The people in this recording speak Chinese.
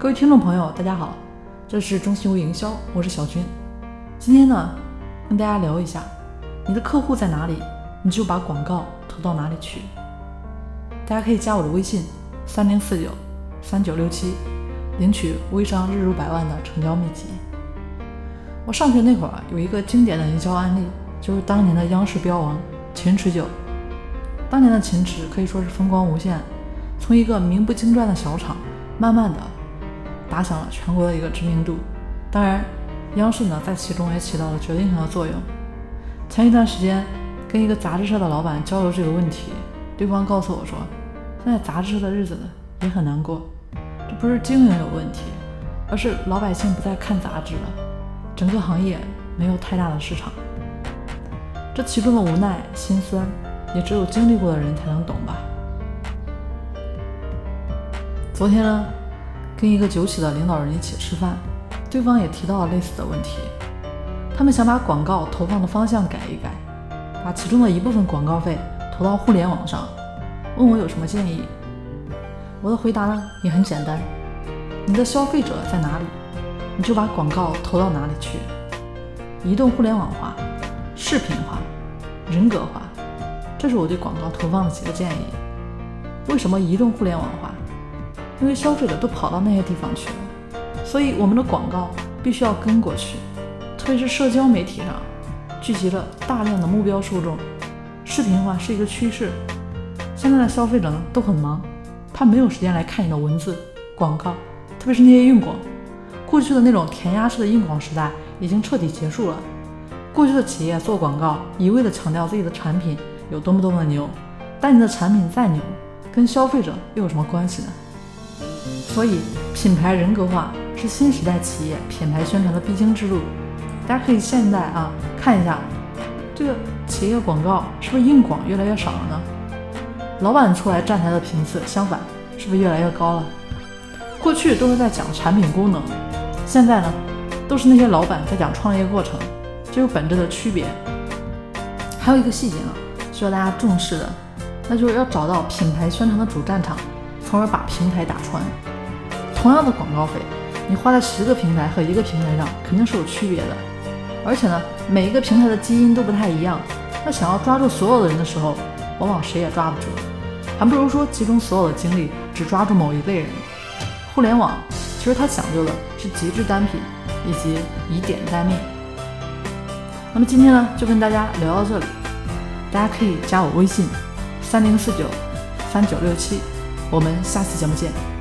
各位听众朋友，大家好，这是中心微营销，我是小军。今天呢，跟大家聊一下，你的客户在哪里，你就把广告投到哪里去。大家可以加我的微信三零四九三九六七，领取微商日入百万的成交秘籍。我上学那会儿有一个经典的营销案例，就是当年的央视标王秦池酒。当年的秦池可以说是风光无限，从一个名不经传的小厂，慢慢的打响了全国的一个知名度。当然，央视呢在其中也起到了决定性的作用。前一段时间跟一个杂志社的老板交流这个问题，对方告诉我说，现在杂志社的日子也很难过，这不是经营有问题，而是老百姓不再看杂志了，整个行业没有太大的市场。这其中的无奈心酸。也只有经历过的人才能懂吧。昨天呢，跟一个酒企的领导人一起吃饭，对方也提到了类似的问题。他们想把广告投放的方向改一改，把其中的一部分广告费投到互联网上，问我有什么建议。我的回答呢也很简单：你的消费者在哪里，你就把广告投到哪里去。移动互联网化、视频化、人格化。这是我对广告投放的几个建议。为什么移动互联网化？因为消费者都跑到那些地方去了，所以我们的广告必须要跟过去。特别是社交媒体上聚集了大量的目标受众，视频化是一个趋势。现在的消费者呢都很忙，他没有时间来看你的文字广告，特别是那些硬广。过去的那种填鸭式的硬广时代已经彻底结束了。过去的企业做广告一味的强调自己的产品。有多么多么的牛，但你的产品再牛，跟消费者又有什么关系呢？所以，品牌人格化是新时代企业品牌宣传的必经之路。大家可以现在啊看一下，这个企业广告是不是硬广越来越少了呢？老板出来站台的频次相反，是不是越来越高了？过去都是在讲产品功能，现在呢，都是那些老板在讲创业过程，这有本质的区别。还有一个细节呢。需要大家重视的，那就是要找到品牌宣传的主战场，从而把平台打穿。同样的广告费，你花在十个平台和一个平台上肯定是有区别的。而且呢，每一个平台的基因都不太一样。那想要抓住所有的人的时候，往往谁也抓不住，还不如说集中所有的精力，只抓住某一类人。互联网其实它讲究的是极致单品以及以点带面。那么今天呢，就跟大家聊到这里。大家可以加我微信三零四九三九六七，我们下次节目见。